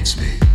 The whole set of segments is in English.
automates me.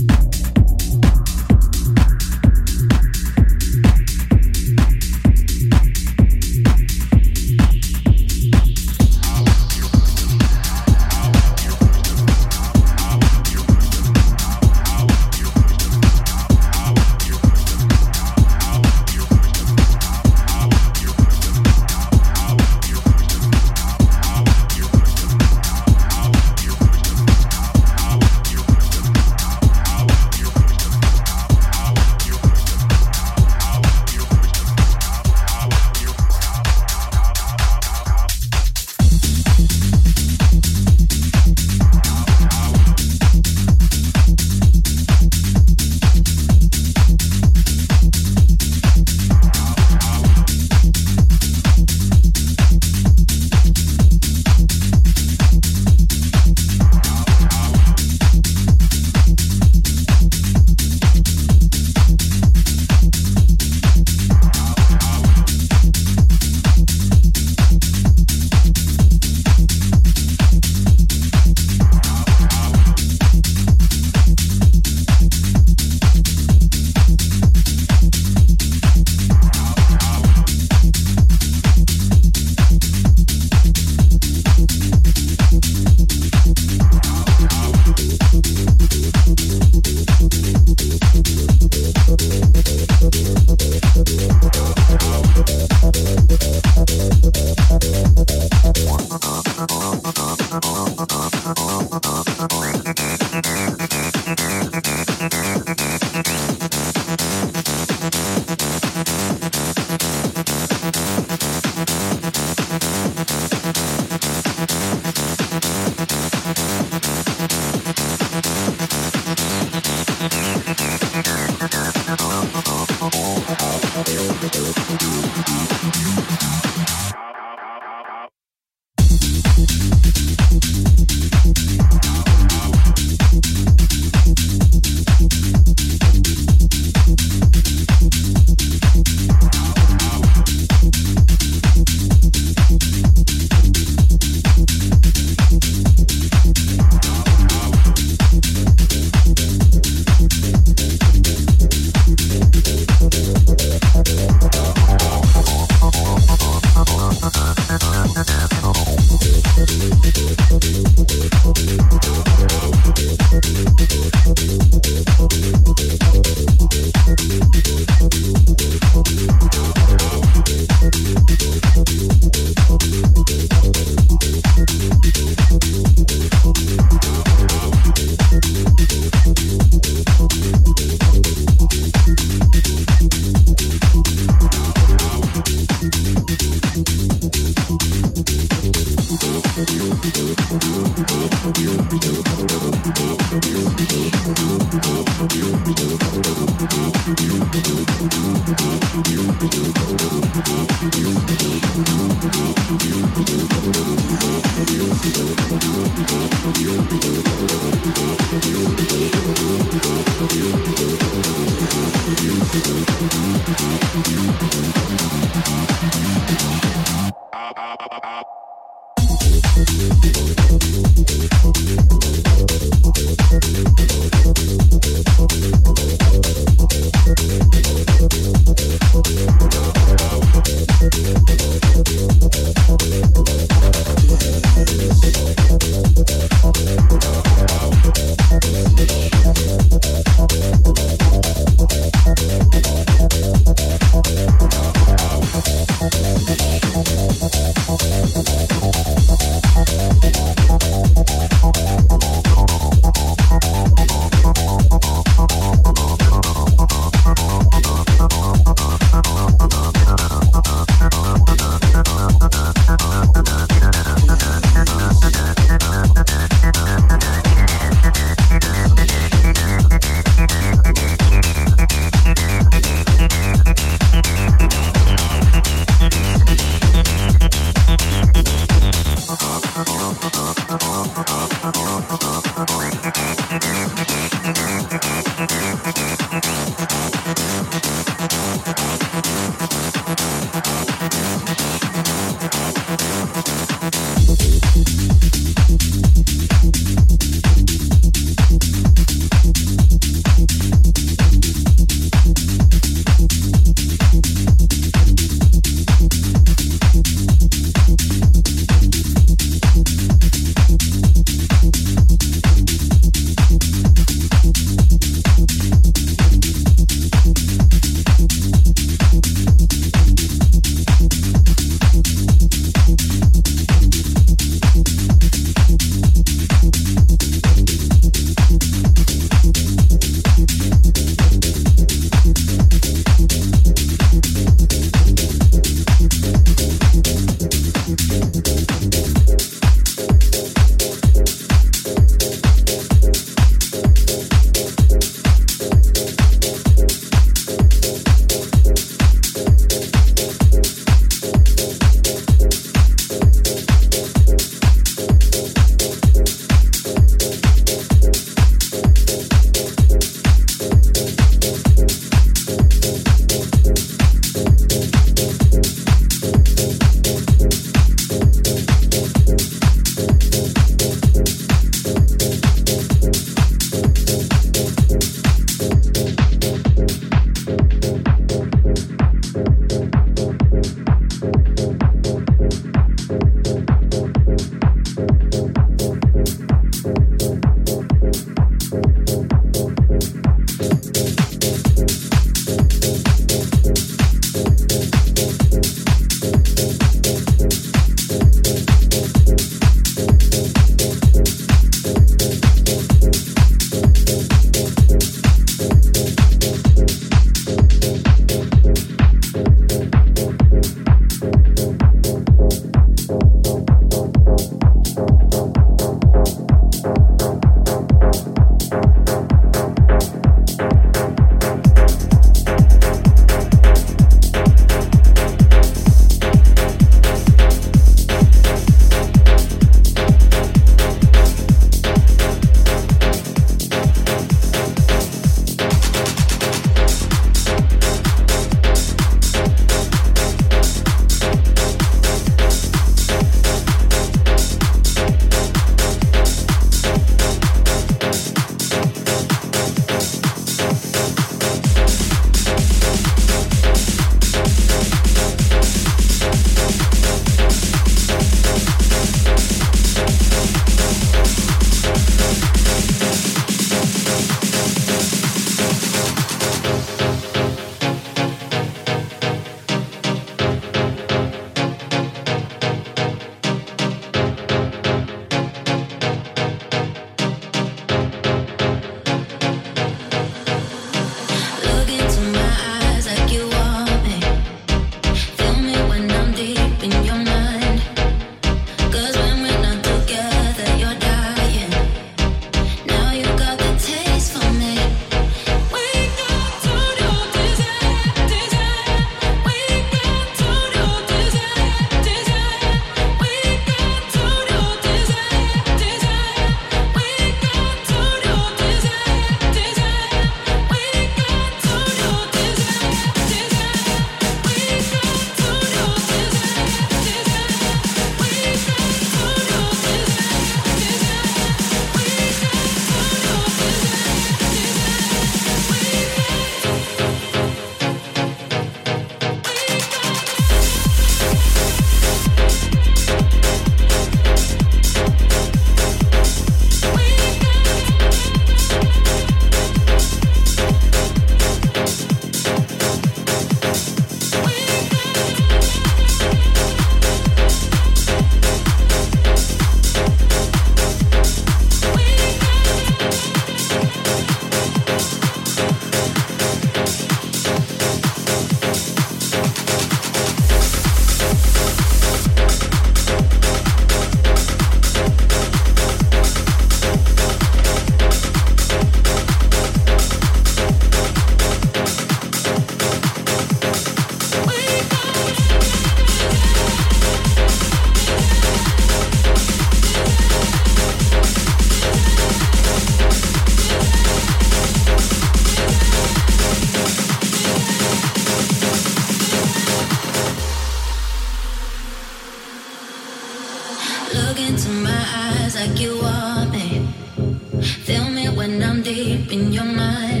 when I'm deep in your mind.